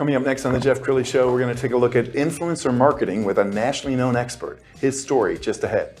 Coming up next on the Jeff Crilley Show, we're going to take a look at influencer marketing with a nationally known expert. His story just ahead.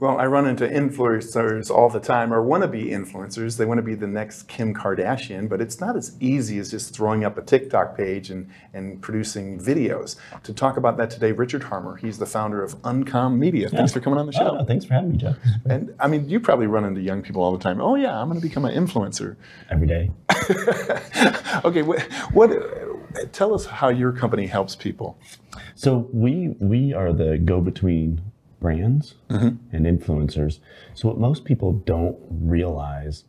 Well, I run into influencers all the time, or wannabe influencers. They want to be the next Kim Kardashian, but it's not as easy as just throwing up a TikTok page and, and producing videos. To talk about that today, Richard Harmer. He's the founder of Uncom Media. Thanks for coming on the show. Oh, thanks for having me, Jeff. And I mean, you probably run into young people all the time. Oh yeah, I'm going to become an influencer. Every day. okay, what, what? Tell us how your company helps people. So we we are the go-between brands mm-hmm. and influencers. So what most people don't realize,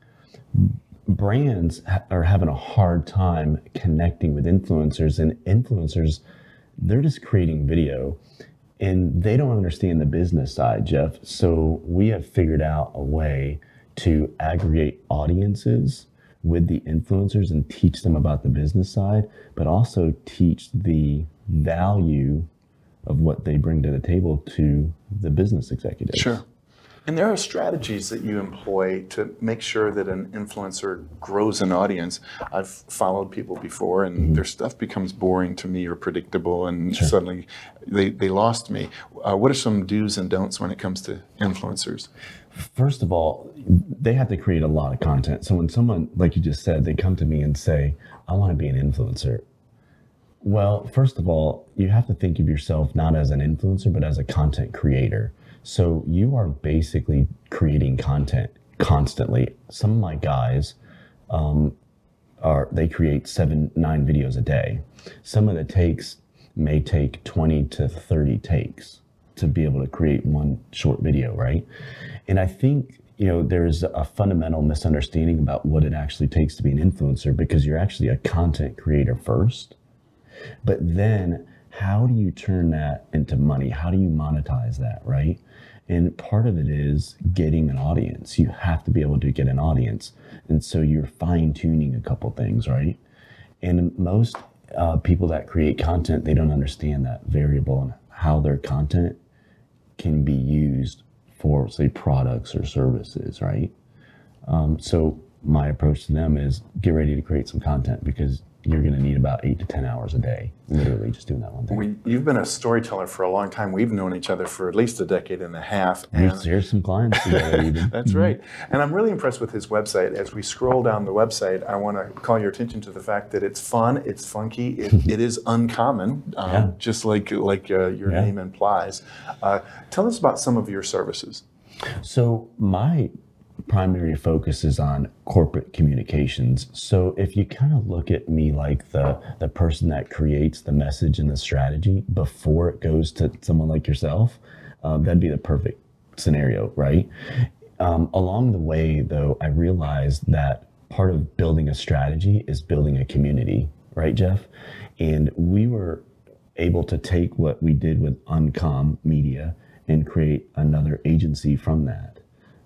brands are having a hard time connecting with influencers, and influencers, they're just creating video. And they don't understand the business side, Jeff. So we have figured out a way to aggregate audiences with the influencers and teach them about the business side, but also teach the value of what they bring to the table to the business executives. Sure. And there are strategies that you employ to make sure that an influencer grows an audience. I've followed people before, and their stuff becomes boring to me or predictable, and suddenly they, they lost me. Uh, what are some do's and don'ts when it comes to influencers? First of all, they have to create a lot of content. So when someone, like you just said, they come to me and say, I want to be an influencer. Well, first of all, you have to think of yourself not as an influencer, but as a content creator. So you are basically creating content constantly. Some of my guys um, are they create seven, nine videos a day. Some of the takes may take 20 to 30 takes to be able to create one short video, right? And I think you know there's a fundamental misunderstanding about what it actually takes to be an influencer because you're actually a content creator first. But then how do you turn that into money? How do you monetize that, right? And part of it is getting an audience. You have to be able to get an audience. And so you're fine tuning a couple things, right? And most uh, people that create content, they don't understand that variable and how their content can be used for, say, products or services, right? Um, so my approach to them is get ready to create some content because you're going to need about eight to 10 hours a day, literally just doing that one thing. We, you've been a storyteller for a long time. We've known each other for at least a decade and a half. And Here's, here's some clients together. That's right. And I'm really impressed with his website. As we scroll down the website, I want to call your attention to the fact that it's fun, it's funky, it, it is uncommon, um, Yeah. just like like uh, your Yeah. name implies. Uh, tell us about some of your services. So my primary focus is on corporate communications. So if you kind of look at me like the the person that creates the message and the strategy before it goes to someone like yourself, um, that'd be the perfect scenario, right? Um, along the way, though, I realized that part of building a strategy is building a community, right, Jeff? And we were able to take what we did with Uncom Media and create another agency from that,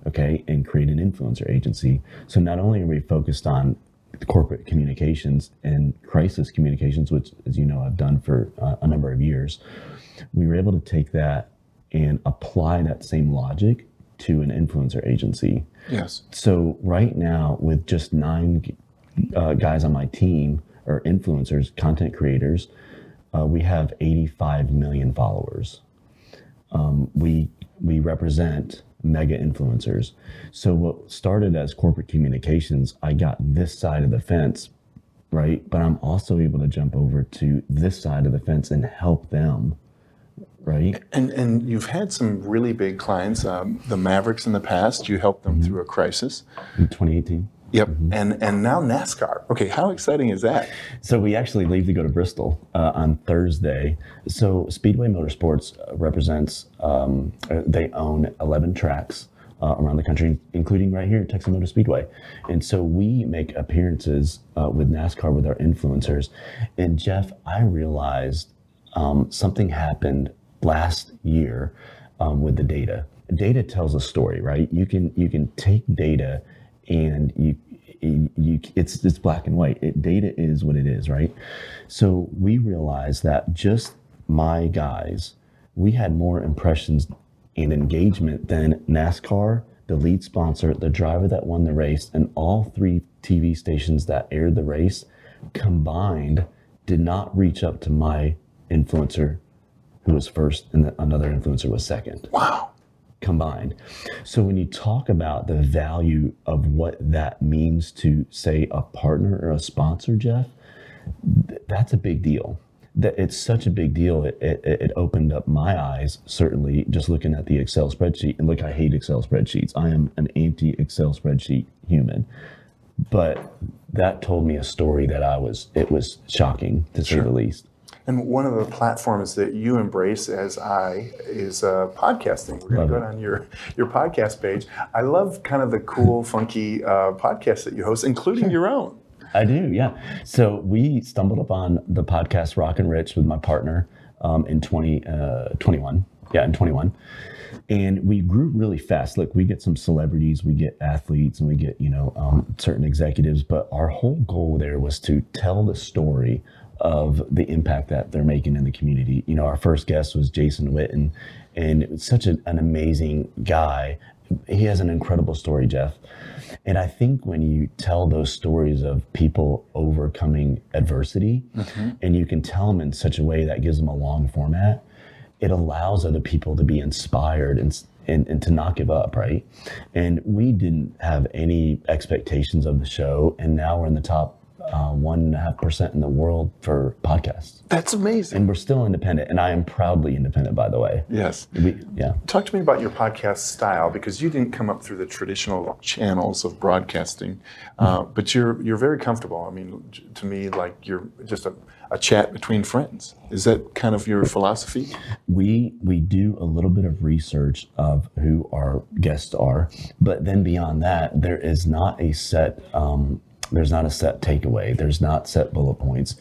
okay, and create an influencer agency. So not only are we focused on corporate communications and crisis communications, which, as you know, I've done for uh, a number of years, we were able to take that and apply that same logic to an influencer agency. Yes. So right now, with just nine uh, guys on my team, or influencers, content creators, uh, we have 85 million followers. Um, we we represent mega influencers. So what started as corporate communications, I got this side of the fence right? But I'm also able to jump over to this side of the fence and help them, right? And and you've had some really big clients, um, the Mavericks in the past. You helped them through a crisis. In 2018. Yep. And and now NASCAR. Okay, how exciting is that? So we actually leave to go to Bristol uh, on Thursday. So Speedway Motorsports uh, represents, um, uh, they own 11 tracks uh, around the country, including right here at Texas Motor Speedway. And so we make appearances uh, with NASCAR with our influencers. And Jeff, I realized um, something happened last year um, with the data. Data tells a story, right? You can you can take data and you you, it's it's black and white. It, data is what it is, right? So we realized that just my guys, we had more impressions and engagement than NASCAR, the lead sponsor, the driver that won the race, and all three TV stations that aired the race combined did not reach up to my influencer who was first and another influencer was second Wow. Combined. So when you talk about the value of what that means to say a partner or a sponsor, Jeff, th- that's a big deal. That it's such a big deal. It, it, it opened up my eyes, certainly, just looking at the Excel spreadsheet. And look, I hate Excel spreadsheets. I am an anti Excel spreadsheet human. But that told me a story that I was, it was shocking to say the least. And one of the platforms that you embrace, as I, is uh, podcasting. We're going to go down your your podcast page. I love kind of the cool, funky uh, podcasts that you host, including your own. I do, yeah. So we stumbled upon the podcast Rock and Rich with my partner um, in 20, uh, 21. Yeah, in 21. And we grew really fast. Look, we get some celebrities, we get athletes, and we get, you know, um, certain executives. But our whole goal there was to tell the story of the impact that they're making in the community. You know, our first guest was Jason Witten, and it was such an, an amazing guy. He has an incredible story, Jeff. And I think when you tell those stories of people overcoming adversity, mm-hmm. and you can tell them in such a way that gives them a long format, it allows other people to be inspired and, and, and to not give up, right? And we didn't have any expectations of the show, and now we're in the top uh, one and a half percent in the world for podcasts, That's amazing. and we're still independent. And I am proudly independent, by the way. Yes. We, yeah. Talk to me about your podcast style because you didn't come up through the traditional channels of broadcasting, uh, but you're you're very comfortable. I mean, to me, like you're just a, a chat between friends. Is that kind of your philosophy? we we do a little bit of research of who our guests are but then beyond that there is not a set um, there's not a set takeaway. There's not set bullet points.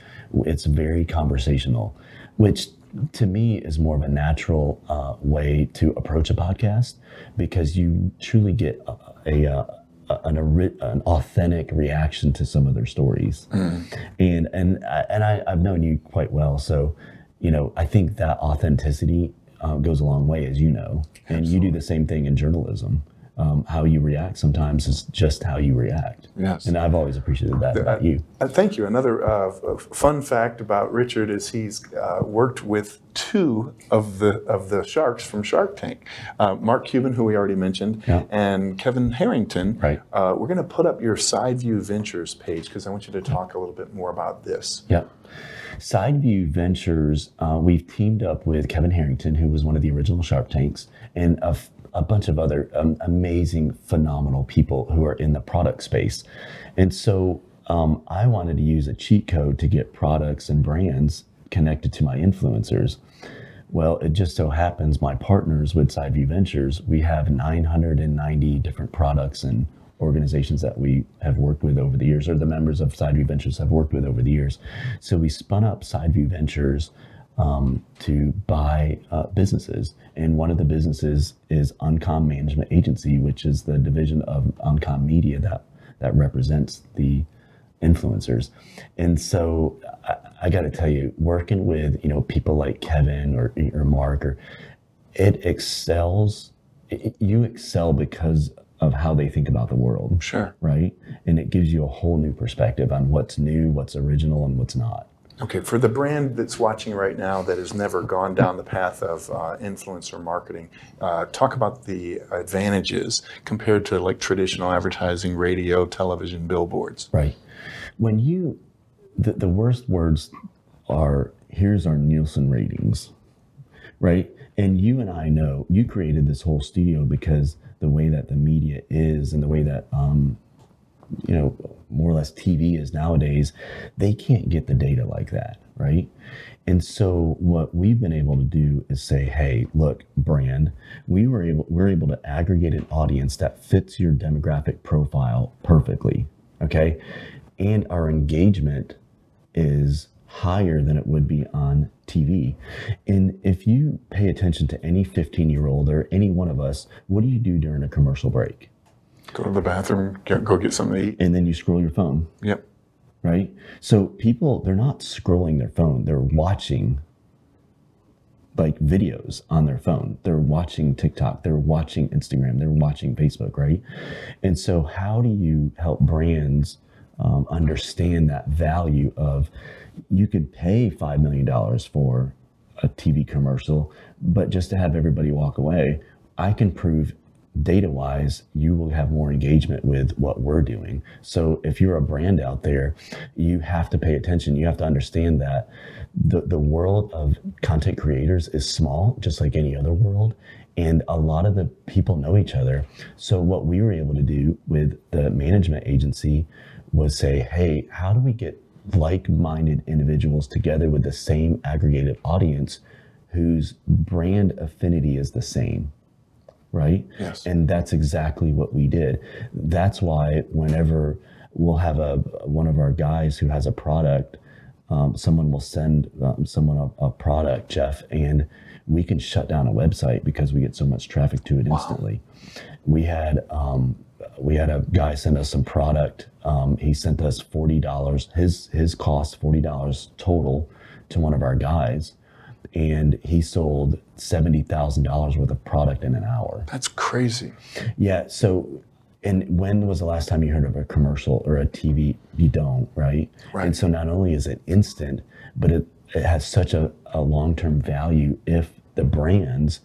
It's very conversational which to me is more of a natural uh, way to approach a podcast because you truly get a, a, an, an authentic reaction to some of their stories. And and I- and I, I've known you quite well, so you know I think that authenticity uh, goes a long way, as you know, and you do the same thing in journalism. Um, how you react sometimes is just how you react. Yes. and I've always appreciated that about you. Uh, thank you. Another uh, fun fact about Richard is he's uh, worked with two of the of the sharks from Shark Tank, uh, Mark Cuban, who we already mentioned, Yeah. and Kevin Harrington. Right. Uh, we're going to put up your Sideview Ventures page because I want you to talk a little bit more about this. Yep. Sideview Ventures, uh, we've teamed up with Kevin Harrington, who was one of the original Shark Tanks, and a, f- a bunch of other um, amazing, phenomenal people who are in the product space. And so um, I wanted to use a cheat code to get products and brands connected to my influencers. Well, it just so happens my partners with Sideview Ventures, we have 990 different products and organizations that we have worked with over the years, or the members of Sideview Ventures have worked with over the years. So we spun up Sideview Ventures um, to buy uh, businesses. And one of the businesses is Uncom Management Agency, which is the division of Uncom Media that, that represents the influencers. And so I, I got to tell you, working with you know people like Kevin or or Mark, or it excels. It, you excel because of how they think about the world, Sure. right? And it gives you a whole new perspective on what's new, what's original, and what's not. Okay, for the brand that's watching right now that has never gone down the path of uh, influencer marketing, uh, talk about the advantages compared to like traditional advertising, radio, television, billboards. Right. When you the, the worst words are here's our Nielsen ratings, right? And you and I know you created this whole studio because the way that the media is and the way that um, you know more or less TV is nowadays, they can't get the data like that, right? And so what we've been able to do is say, hey, look, brand, we were able we're able to aggregate an audience that fits your demographic profile perfectly. Okay. And our engagement is higher than it would be on TV. And if you pay attention to any 15 year old or any one of us, what do you do during a commercial break? Go to the bathroom, get, go get something to eat. And then you scroll your phone. Yep. Right. So people, they're not scrolling their phone, they're watching like videos on their phone. They're watching TikTok, they're watching Instagram, they're watching Facebook, right? And so, how do you help brands um, understand that value of you could pay $5 million for a TV commercial, but just to have everybody walk away, I can prove data wise, you will have more engagement with what we're doing. So if you're a brand out there, you have to pay attention. You have to understand that the, the world of content creators is small, just like any other world. And a lot of the people know each other. So what we were able to do with the management agency was say, hey, how do we get like-minded individuals together with the same aggregated audience whose brand affinity is the same? Right? Yes. And that's exactly what we did. That's why whenever we'll have a one of our guys who has a product, um, someone will send um, someone a, a, product, Jeff, and we can shut down a website because we get so much traffic to it instantly. Wow. We had um, we had a guy send us some product. Um, he sent us forty dollars. His his cost forty dollars total to one of our guys and he sold $70,000 worth of product in an hour. That's crazy. Yeah. So, and when was the last time you heard of a commercial or a TV? You don't, right? Right. And so not only is it instant, but it, it has such a, a long term value if the brands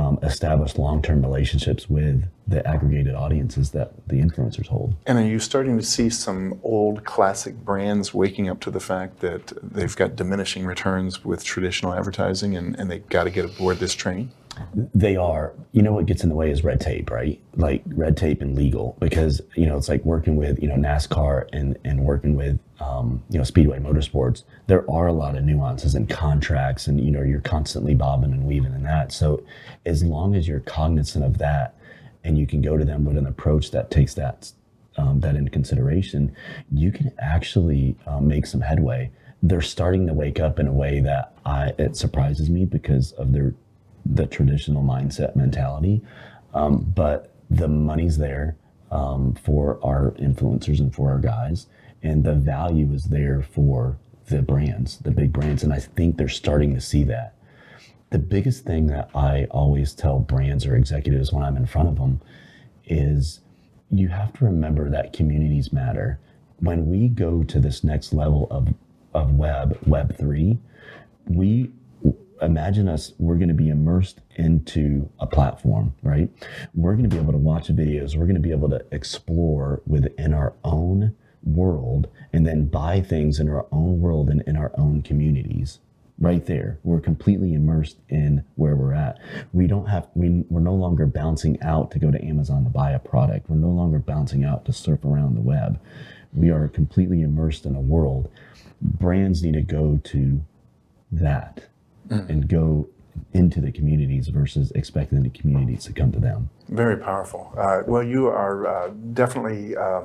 um, establish long-term relationships with the aggregated audiences that the influencers hold. And are you starting to see some old classic brands waking up to the fact that they've got diminishing returns with traditional advertising and, and they've got to get aboard this train? They are. You know what gets in the way is red tape, right? Like red tape and legal, because you know it's like working with you know NASCAR and and working with um, you know Speedway Motorsports. There are a lot of nuances and contracts, and you know you're constantly bobbing and weaving in that. So as long as you're cognizant of that, and you can go to them with an approach that takes that um, that into consideration, you can actually um, make some headway. They're starting to wake up in a way that I, it surprises me because of their the traditional mindset mentality. Um, but the money's there um, for our influencers and for our guys, and the value is there for the brands, the big brands. And I think they're starting to see that. The biggest thing that I always tell brands or executives when I'm in front of them is you have to remember that communities matter. When we go to this next level of, of web, web three, we imagine us, we're going to be immersed into a platform, right? We're going to be able to watch videos. We're going to be able to explore within our own world and then buy things in our own world and in our own communities. Right there, we're completely immersed in where we're at. We don't have, we, we're no longer bouncing out to go to Amazon to buy a product. We're no longer bouncing out to surf around the web. We are completely immersed in a world. Brands need to go to that mm. and go into the communities versus expecting the communities to come to them. Very powerful. Uh, well, you are uh, definitely uh,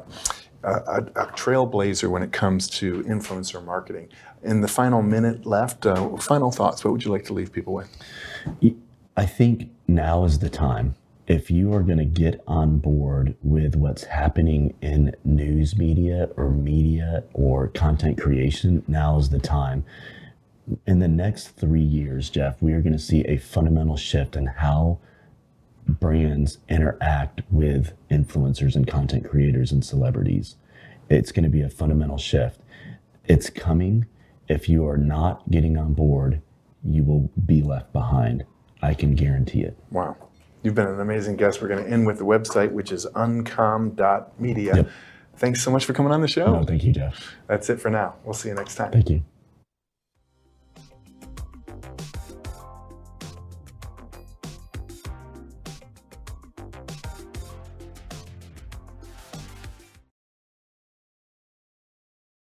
a, a, trailblazer when it comes to influencer marketing. In the final minute left, uh, final thoughts. What would you like to leave people with? I think now is the time. If you are going to get on board with what's happening in news media or media or content creation, now is the time in the next three years, Jeff, we are going to see a fundamental shift in how brands interact with influencers and content creators and celebrities. It's going to be a fundamental shift. It's coming. If you are not getting on board, you will be left behind. I can guarantee it. Wow. You've been an amazing guest. We're going to end with the website, which is uncom.media. Yep. Thanks so much for coming on the show. No, thank you, Jeff. That's it for now. We'll see you next time. Thank you.